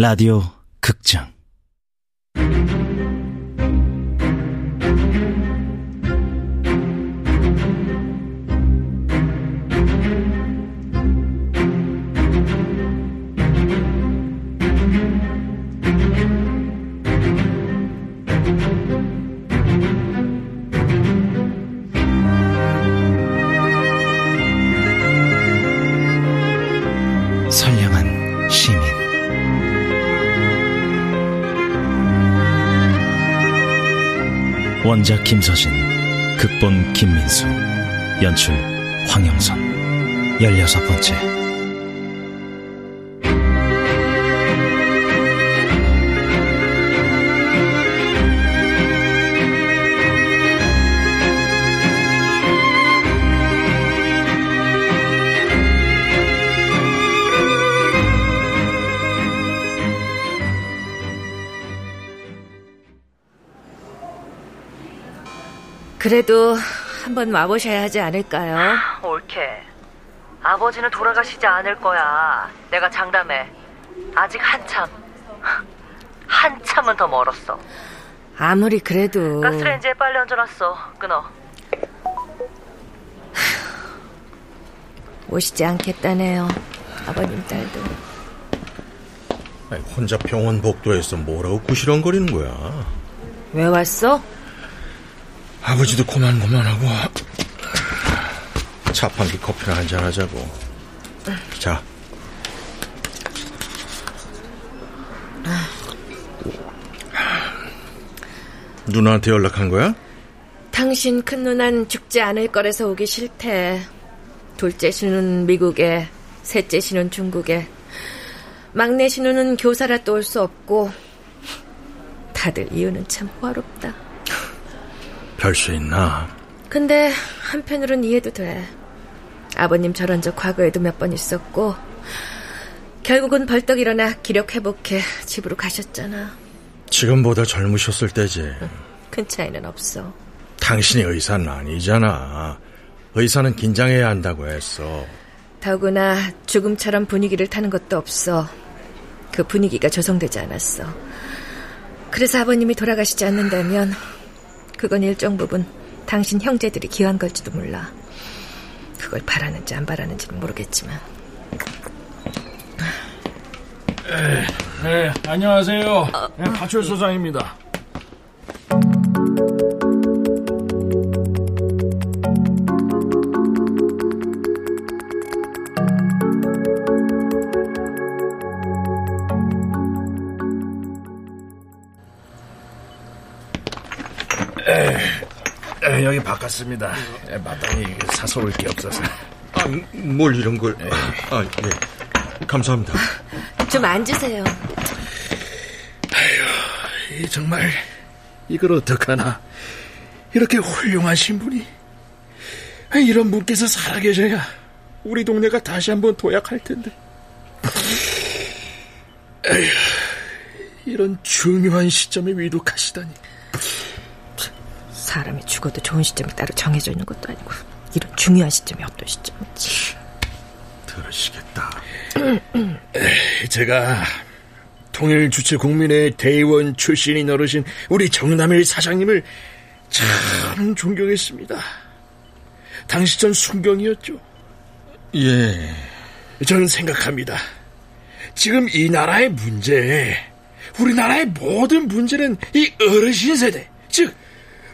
라디오 극장. 선량 원작 김서진 극본 김민수 연출 황영선. 열여섯 번째 그래도 한번 와보셔야 하지 않을까요? 옳게. 아버지는 돌아가시지 않을 거야. 내가 장담해. 아직 한참. 한참은 더 멀었어. 아무리 그래도 가스레인지에 빨리 얹어놨어. 끊어. 오시지 않겠다네요. 아버님 딸도. 아니, 혼자 병원 복도에서 뭐라고 구시렁거리는 거야? 왜 왔어? 아버지도 고만 고만하고 자판기 커피나 한잔 하자고. 자. 누나한테 연락한 거야? 당신 큰 누난 죽지 않을 거라서 오기 싫대. 둘째 신우는 미국에, 셋째 신우는 중국에, 막내 신우는 교사라 또 올 수 없고, 다들 이유는 참 호화롭다. 별 수 있나? 근데 한편으론 이해도 돼. 아버님 저런 저 과거에도 몇 번 있었고, 결국은 벌떡 일어나 기력 회복해 집으로 가셨잖아. 지금보다 젊으셨을 때지. 큰 차이는 없어. 당신이 의사는 아니잖아. 의사는 긴장해야 한다고 했어. 더구나 죽음처럼 분위기를 타는 것도 없어. 그 분위기가 조성되지 않았어. 그래서 아버님이 돌아가시지 않는다면 그건 일정 부분 당신 형제들이 기한 걸지도 몰라. 그걸 바라는지 안 바라는지는 모르겠지만. 네, 안녕하세요. 네, 파출 소장입니다. 에, 여기 바꿨습니다. 에, 마땅히 사서 올게 없어서. 아, 뭘 이런 걸. 아, 예. 감사합니다. 좀 앉으세요. 이 정말 이걸 어떡하나. 이렇게 훌륭한 신분이. 아, 이런 분께서 살아계셔야 우리 동네가 다시 한번 도약할 텐데. 에휴, 이런 중요한 시점에 위독하시다니. 사람이 죽어도 좋은 시점이 따로 정해져 있는 것도 아니고 이런 중요한 시점이 어떤 시점이지. 들으시겠다. 제가 통일 주체 국민의 대의원 출신인 어르신 우리 정남일 사장님을 참 존경했습니다. 당시 전 순경이었죠. 예. 저는 생각합니다. 지금 이 나라의 문제, 우리나라의 모든 문제는 이 어르신 세대, 즉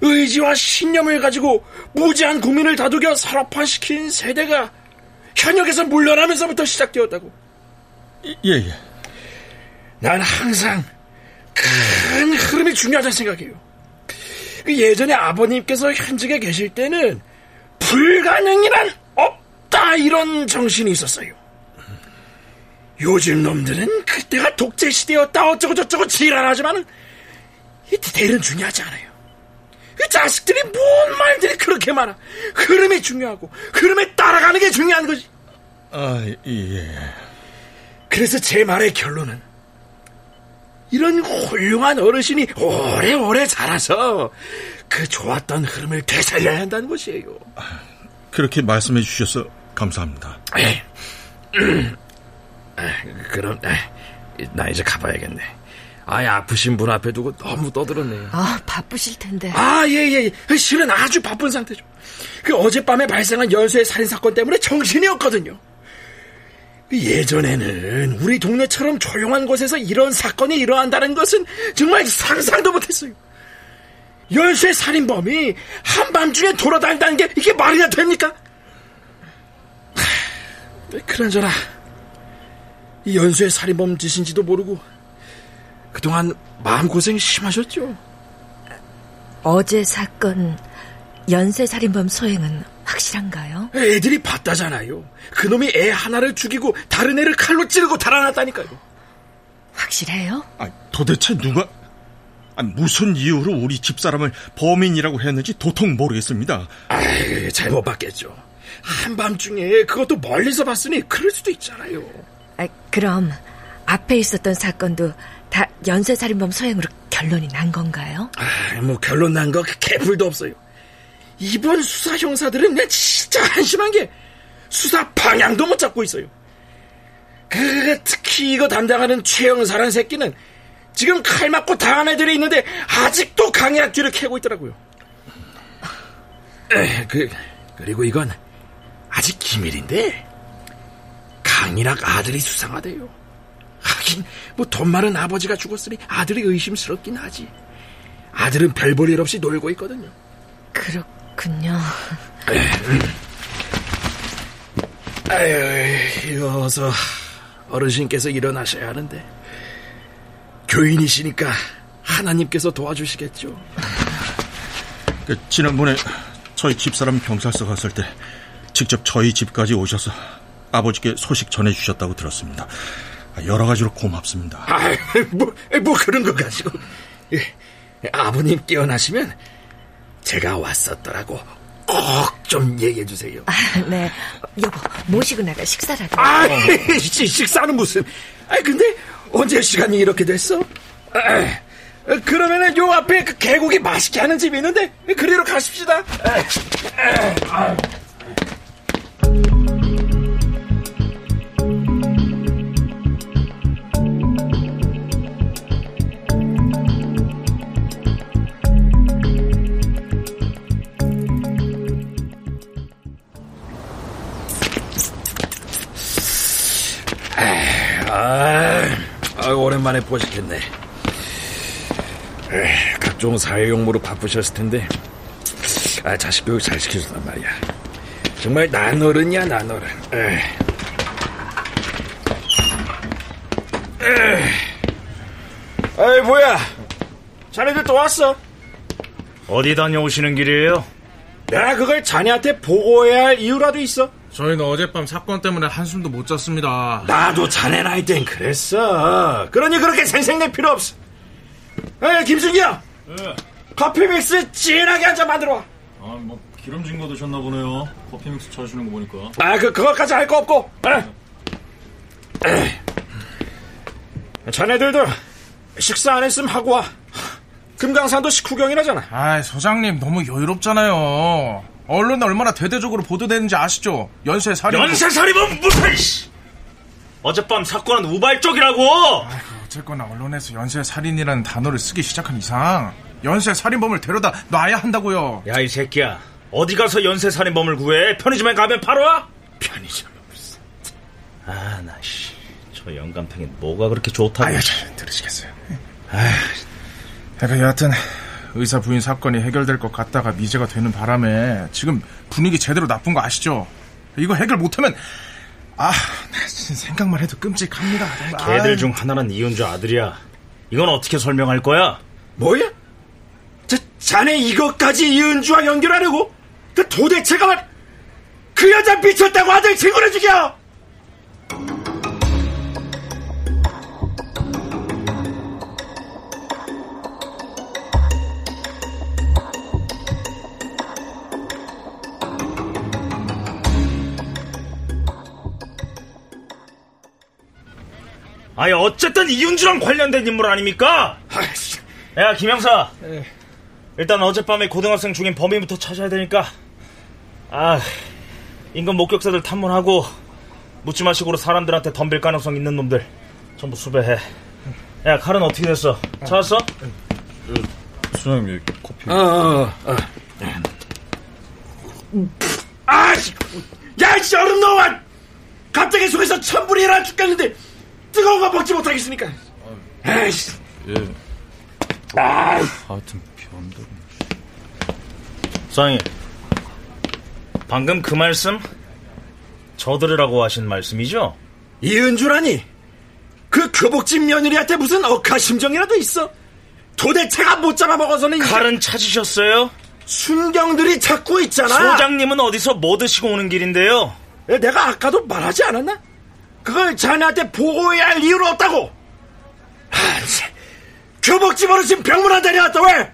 의지와 신념을 가지고 무지한 국민을 다독여 산업화시킨 세대가 현역에서 물러나면서부터 시작되었다고. 예, 예. 난 항상 큰 흐름이 중요하다고 생각해요. 그 예전에 아버님께서 현직에 계실 때는 불가능이란 없다 이런 정신이 있었어요. 요즘 놈들은 그때가 독재 시대였다 어쩌고 저쩌고 지랄하지만은 이 디테일은 중요하지 않아요. 그 자식들이 뭔 말들이 그렇게 많아. 흐름이 중요하고 흐름에 따라가는 게 중요한 거지. 아, 예. 그래서 제 말의 결론은 이런 훌륭한 어르신이 오래오래 자라서 그 좋았던 흐름을 되살려야 한다는 것이에요. 그렇게 말씀해 주셔서 감사합니다. 에이, 음, 아, 그럼 아, 나 이제 가봐야겠네. 아예 아프신 분 앞에 두고 너무 떠들었네요. 아, 바쁘실 텐데. 아, 예, 예. 실은 아주 바쁜 상태죠. 그 어젯밤에 발생한 열쇠 살인사건 때문에 정신이 없거든요. 그 예전에는 우리 동네처럼 조용한 곳에서 이런 사건이 일어난다는 것은 정말 상상도 못했어요. 열쇠 살인범이 한밤중에 돌아다닌다는 게 이게 말이나 됩니까? 하, 그나저나 이 연쇄 살인범 짓인지도 모르고 그동안 마음고생 심하셨죠? 어제 사건 연쇄살인범 소행은 확실한가요? 애들이 봤다잖아요. 그놈이 애 하나를 죽이고 다른 애를 칼로 찌르고 달아났다니까요. 확실해요? 아, 도대체 누가 아, 무슨 이유로 우리 집사람을 범인이라고 했는지 도통 모르겠습니다. 아이, 잘못 봤겠죠. 한밤중에 그것도 멀리서 봤으니 그럴 수도 있잖아요. 아, 그럼 앞에 있었던 사건도 다 연쇄살인범 소행으로 결론이 난 건가요? 아, 뭐 결론 난 거 개뿔도 없어요. 이번 수사 형사들은 내 진짜 한심한 게 수사 방향도 못 잡고 있어요. 그 특히 이거 담당하는 최영사란 새끼는 지금 칼 맞고 당한 애들이 있는데 아직도 강약 뒤를 캐고 있더라고요. 에, 그 그리고 이건 아직 기밀인데 강인학 아들이 수상하대요. 하긴 뭐 돈 많은 아버지가 죽었으니 아들이 의심스럽긴 하지. 아들은 별 볼 일 없이 놀고 있거든요. 그렇군요. 아유, 어서 어르신께서 일어나셔야 하는데 교인이시니까 하나님께서 도와주시겠죠. 그, 지난번에 저희 집사람 경찰서 갔을 때 직접 저희 집까지 오셔서 아버지께 소식 전해주셨다고 들었습니다. 아, 여러 가지로 고맙습니다. 아, 뭐, 뭐 그런 거 가지고 예, 아버님 깨어나시면 제가 왔었더라고 꼭 좀 얘기해 주세요. 아, 네. 여보, 모시고 나가 식사라도. 아, 시- 식사는 무슨? 아, 근데 언제 시간이 이렇게 됐어? 아, 그러면은 요 앞에 그 개고기 맛있게 하는 집이 있는데 그리로 가십시다. 아, 오랜만에 보시겠네. 에이, 각종 사회 용무로 바쁘셨을 텐데, 아, 자식 교육 잘 시켜준단 말이야. 정말 난 어른. 에이. 에이. 아이, 뭐야. 자네들 또 왔어? 어디 다녀오시는 길이에요? 내가 그걸 자네한테 보고해야 할 이유라도 있어. 저희는 어젯밤 사건 때문에 한숨도 못 잤습니다. 나도 자네 나이 땐 그랬어. 그러니 그렇게 생색낼 필요 없어. 에 김승기 형. 커피 믹스 진하게 한 잔 만들어 와. 아, 뭐 기름진 거 드셨나 보네요. 커피 믹스 쳐주는 거 보니까. 아, 그, 그것까지 할 거 없고. 에. 에. 자네들도 식사 안 했으면 하고 와. 금강산도 식후경이라잖아. 아, 소장님 너무 여유롭잖아요. 언론에 얼마나 대대적으로 보도되는지 아시죠? 연쇄 살인. 연쇄 살인범 무슨 씨! 어젯밤 사건은 우발적이라고! 어쨌거나 언론에서 연쇄 살인이라는 단어를 쓰기 시작한 이상 연쇄 살인범을 데려다 놔야 한다고요. 야 이 새끼야 어디 가서 연쇄 살인범을 구해 편의점에 가면 바로 와? 편의점. 아나 씨 저 영감탱이 뭐가 그렇게 좋다고 아유, 잘 들으시겠어요. 아, 그 여하튼 의사 부인 사건이 해결될 것 같다가 미제가 되는 바람에 지금 분위기 제대로 나쁜 거 아시죠? 이거 해결 못하면 아, 나 진짜 생각만 해도 끔찍합니다. 걔들. 중 하나는 이은주 아들이야 이건 어떻게 설명할 거야? 뭐야? 자, 자네 이것까지 이은주와 연결하려고? 그 도대체가 말, 그 여자 미쳤다고 아들 친구를 죽여! 아니 어쨌든 이은주랑 관련된 인물 아닙니까? 아이씨, 야 김영사 일단 어젯밤에 고등학생 중인 범인부터 찾아야 되니까 아 인근 목격자들 탐문하고 묻지마 식으로 사람들한테 덤빌 가능성 있는 놈들 전부 수배해. 야, 칼은 어떻게 됐어? 찾았어? 소장님, 커피. 어, 어, 어. 아씨, 야, 이 얼음 넣어와! 갑자기 속에서 천불이 일어나 죽겠는데 뜨거운 거 먹지 못하겠으니까. 아이씨. 예. 아, 하여튼 변덕. 소장님, 방금 그 말씀 저 들으라고 하신 말씀이죠? 이은주라니. 그 교복집 며느리한테 무슨 억하심정이라도 있어? 도대체가 못 잡아먹어서는 칼은 찾으셨어요? 순경들이 찾고 있잖아. 소장님은 어디서 뭐 드시고 오는 길인데요? 야, 내가 아까도 말하지 않았나? 그걸 자네한테 보고해야 할 이유는 없다고. 아, 참. 교복집으로 지금 병문안 다녀왔다 왜?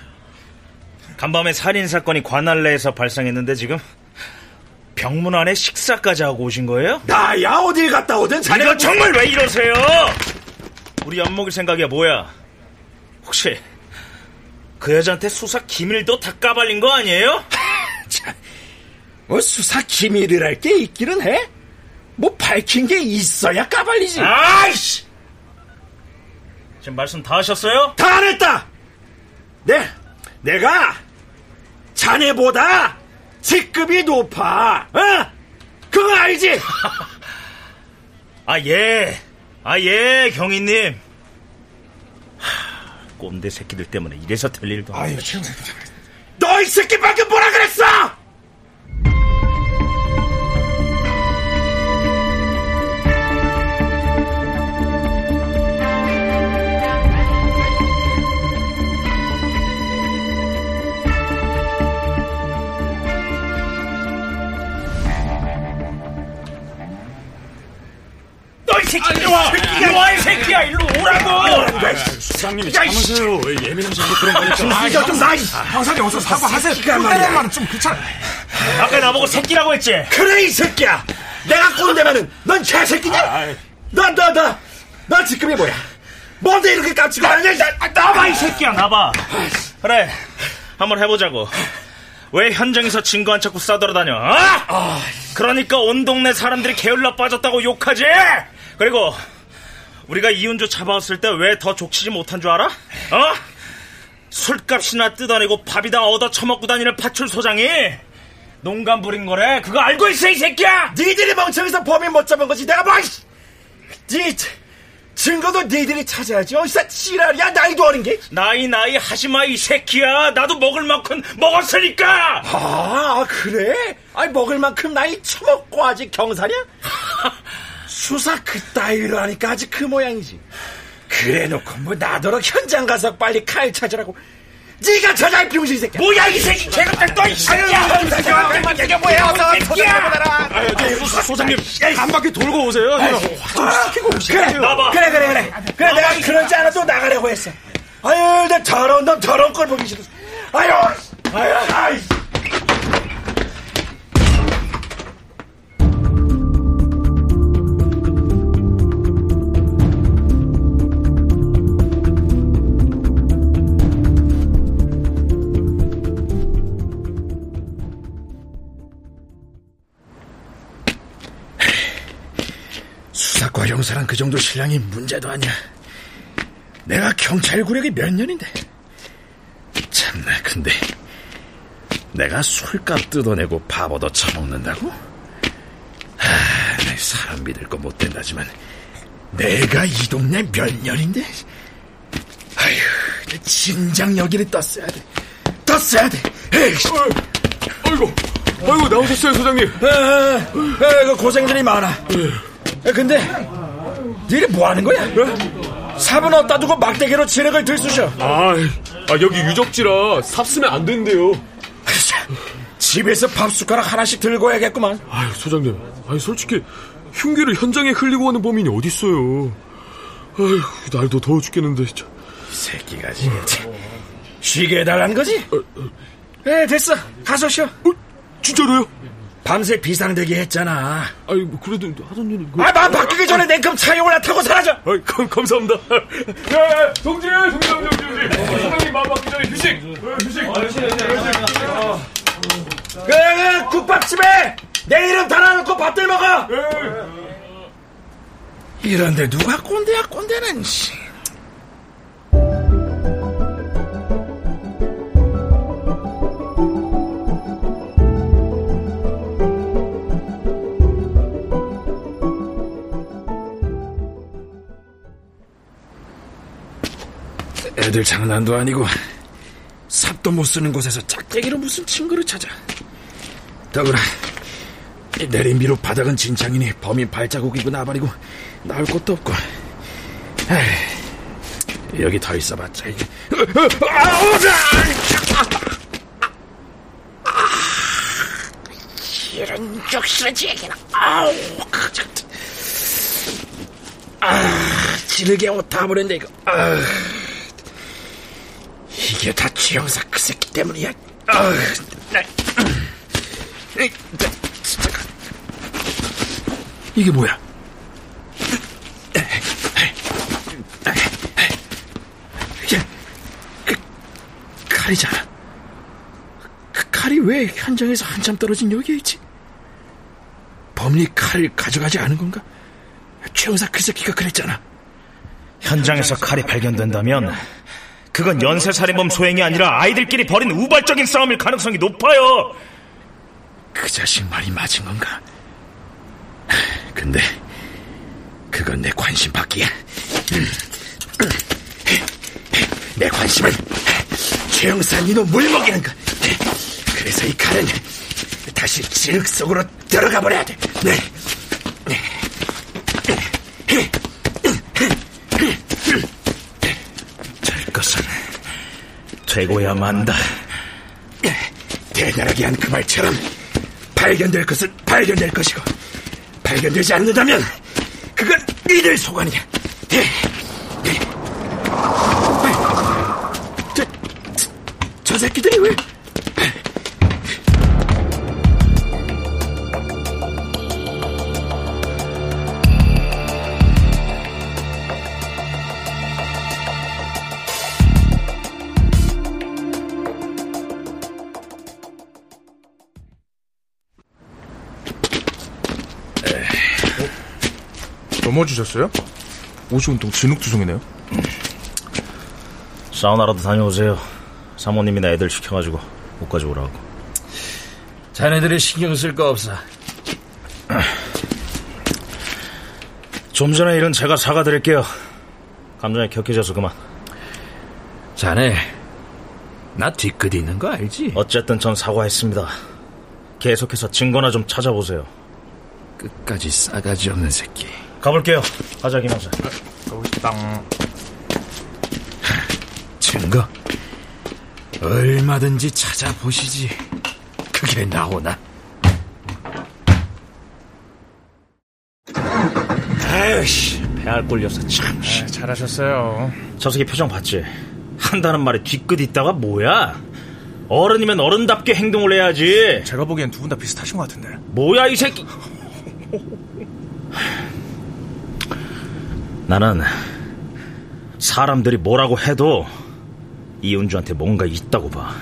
간밤에 살인 사건이 관할 내에서 발생했는데 지금 병문 안에 식사까지 하고 오신 거예요? 나야 어딜 갔다 오든 자네가 이거 정말 왜 이러세요? 우리 엿먹일 생각이야 뭐야? 혹시 그 여자한테 수사 기밀도 다 까발린 거 아니에요? 뭐 수사 기밀이랄 게 있기는 해? 뭐 밝힌 게 있어야 까발리지. 아이씨! 지금 말씀 다 하셨어요? 다 안 했다. 네, 내가 자네보다 직급이 높아. 어? 그거 알지? 아 예, 아 예, 경희님. 하, 꼰대 새끼들 때문에 이래서 될 일도 아유, 너이 새끼 방금 뭐라 그랬어? 수장님이 참으세요. 왜 예민하셔서 그런 거니까. 이거 좀 나. 형사님 어서 사과하세요. 말이야. 말은 좀 그렇잖아. 아까 나보고 새끼라고 했지? 그래 이 새끼야. 내가 꼰대면은 넌 개새끼냐? 너너너 너 직급이 뭐야? 뭔데 이렇게 깜찍고 하냐? 나, 나봐 이 새끼. 새끼야, 나봐. 그래, 한번 해보자고. 왜 현장에서 증거 안 찾고 싸돌아다녀? 어? 그러니까 온 동네 사람들이 게을러 빠졌다고 욕하지? 그리고 우리가 이윤주 잡아왔을 때 왜 더 족치지 못한 줄 알아? 어? 술값이나 뜯어내고 밥이다 얻어 처먹고 다니는 파출소장이 농간 부린 거래. 그거 알고 있어, 이 새끼야! 니들이 멍청해서 범인 못 잡은 거지. 내가 뭐? 니 증거도 니들이 찾아야지. 어디서 지랄이야 나이도 어린 게. 나이 나이 하지마 이 새끼야 나도 먹을 만큼 먹었으니까 아 그래? 아니 먹을 만큼 나이 처먹고 아직 경사냐? 수사 그따위로 하니까 아직 그 모양이지. 그래놓고 뭐 나더러 현장 가서 빨리 칼 찾으라고. 네가 이 병신 새끼야. 뭐야 이 새끼 개가 너이 새끼야 이게 뭐야? 어서 소장님, 한 바퀴 돌고 오세요. 그래, 나봐. 그래, 그래, 그래. 그래, 내가 그런지 않아도 나가려고 했어. 아유, 나 저런 놈, 저런 걸 보기 싫어. 아유, 아유, 아이. 형사랑 그 정도 신랑이 문제도 아니야. 내가 경찰 구력이 몇 년인데. 참나, 근데 내가 술값 뜯어내고 밥 얻어 처먹는다고? 아, 내 사람 믿을 거 못 된다지만 내가 이 동네 몇 년인데? 아휴, 내 진작 여기를 떴어야 돼. 떴어야 돼. 에이, 아이고, 아이고, 나오셨어요, 소장님. 에, 에, 에, 그 고생들이 많아. 에, 근데 니네 뭐 하는 거야? 사분 어디다 두고 막대기로 지력을 들쑤셔. 아, 아, 여기 유적지라 삽 쓰면 안 된대요. 집에서 밥 숟가락 하나씩 들고 와야겠구만. 아유, 소장님. 아니, 솔직히, 흉기를 현장에 흘리고 가는 범인이 어딨어요. 아유, 날도 더워 죽겠는데, 진짜. 이 새끼가 지금 참 쉬게 해달라는 거지? 에 됐어. 가서 쉬어. 어, 진짜로요? 밤새 비상대기 했잖아. 아니, 뭐 그래도 하던 일이. 그... 아, 맘 바뀌기 전에 냉큼 차에 올라타고 사라져. 아이, 감, 감사합니다. 야, 야, 동지, 동지, 동지, 동지. 소장님 마음 바뀌기 전에 휴식. 어, 휴식. 아, 휴식, 휴식. 그, 그 국밥집에 내 이름 달아놓고 밥들 먹어. 이런데 누가 꼰대야 꼰대는 씨. 애들 장난도 아니고 삽도 못 쓰는 곳에서 짝대기로 무슨 친구를 찾아. 더구나 이 내림비로 바닥은 진창이니 범인 발자국이고 나발이고 나올 곳도 없고. 에이, 여기 더 있어봤자 이게. 아우, 이런 적실지 얘기나. 아우. 아, 지르게 옷 다 버렸네 이거. 아. 이게 다 주영사 그 새끼 때문이야. 아, 나, 이, 나, 진짜. 이게 뭐야? 그 칼이잖아. 그 칼이 왜 현장에서 한참 떨어진 여기에 있지? 범인이 칼을 가져가지 않은 건가? 최영사 그 새끼가 그랬잖아. 현장에서 칼이 발견된다면 그건 연쇄살인범 소행이 아니라 아이들끼리 벌인 우발적인 싸움일 가능성이 높아요. 그 자식 말이 맞은 건가? 근데 그건 내 관심 밖이야. 내 관심은 최영산 이놈 물 먹이는 것. 그래서 이 칼은 다시 지륵 속으로 들어가 버려야 돼. 네. 될 것은 되고야 만다. 대단하게 한 그 말처럼 발견될 것은 발견될 것이고 발견되지 않는다면 그건 이들 소관이야. 넘어지셨어요? 옷이 온통 진흙투성이네요. 사우나라도 다녀오세요. 사모님이나 애들 시켜가지고 옷 가져오라고. 자네들이 신경 쓸 거 없어. 좀 전에 일은 제가 사과드릴게요. 감정이 격해져서 그만. 자네, 나 뒤끝 있는 거 알지? 어쨌든 전 사과했습니다. 계속해서 증거나 좀 찾아보세요. 끝까지 싸가지 없는 새끼. 가볼게요. 가자, 김영사. 땅. 증거? 얼마든지 찾아보시지. 그게 나오나? 아유씨. 배알 꼴려서 참. 씨. 잘하셨어요. 저 새끼 표정 봤지? 한다는 말에 뒤끝 있다가 뭐야? 어른이면 어른답게 행동을 해야지. 제가 보기엔 두 분 다 비슷하신 것 같은데. 뭐야 이 새끼? 나는 사람들이 뭐라고 해도 이은주한테 뭔가 있다고 봐.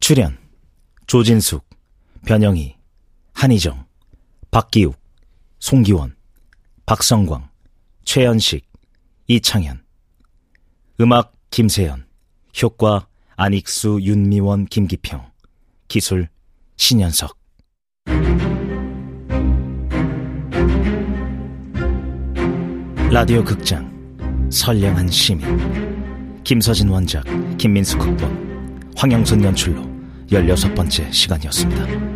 출연 조진숙, 변영희, 한희정, 박기욱, 송기원, 박성광, 최연식, 이창현. 음악 김세연 효과 안익수, 윤미원, 김기평. 기술 신현석. 라디오 극장 선량한 시민. 김서진 원작 김민수 극본. 황영선 연출로 16번째 시간이었습니다.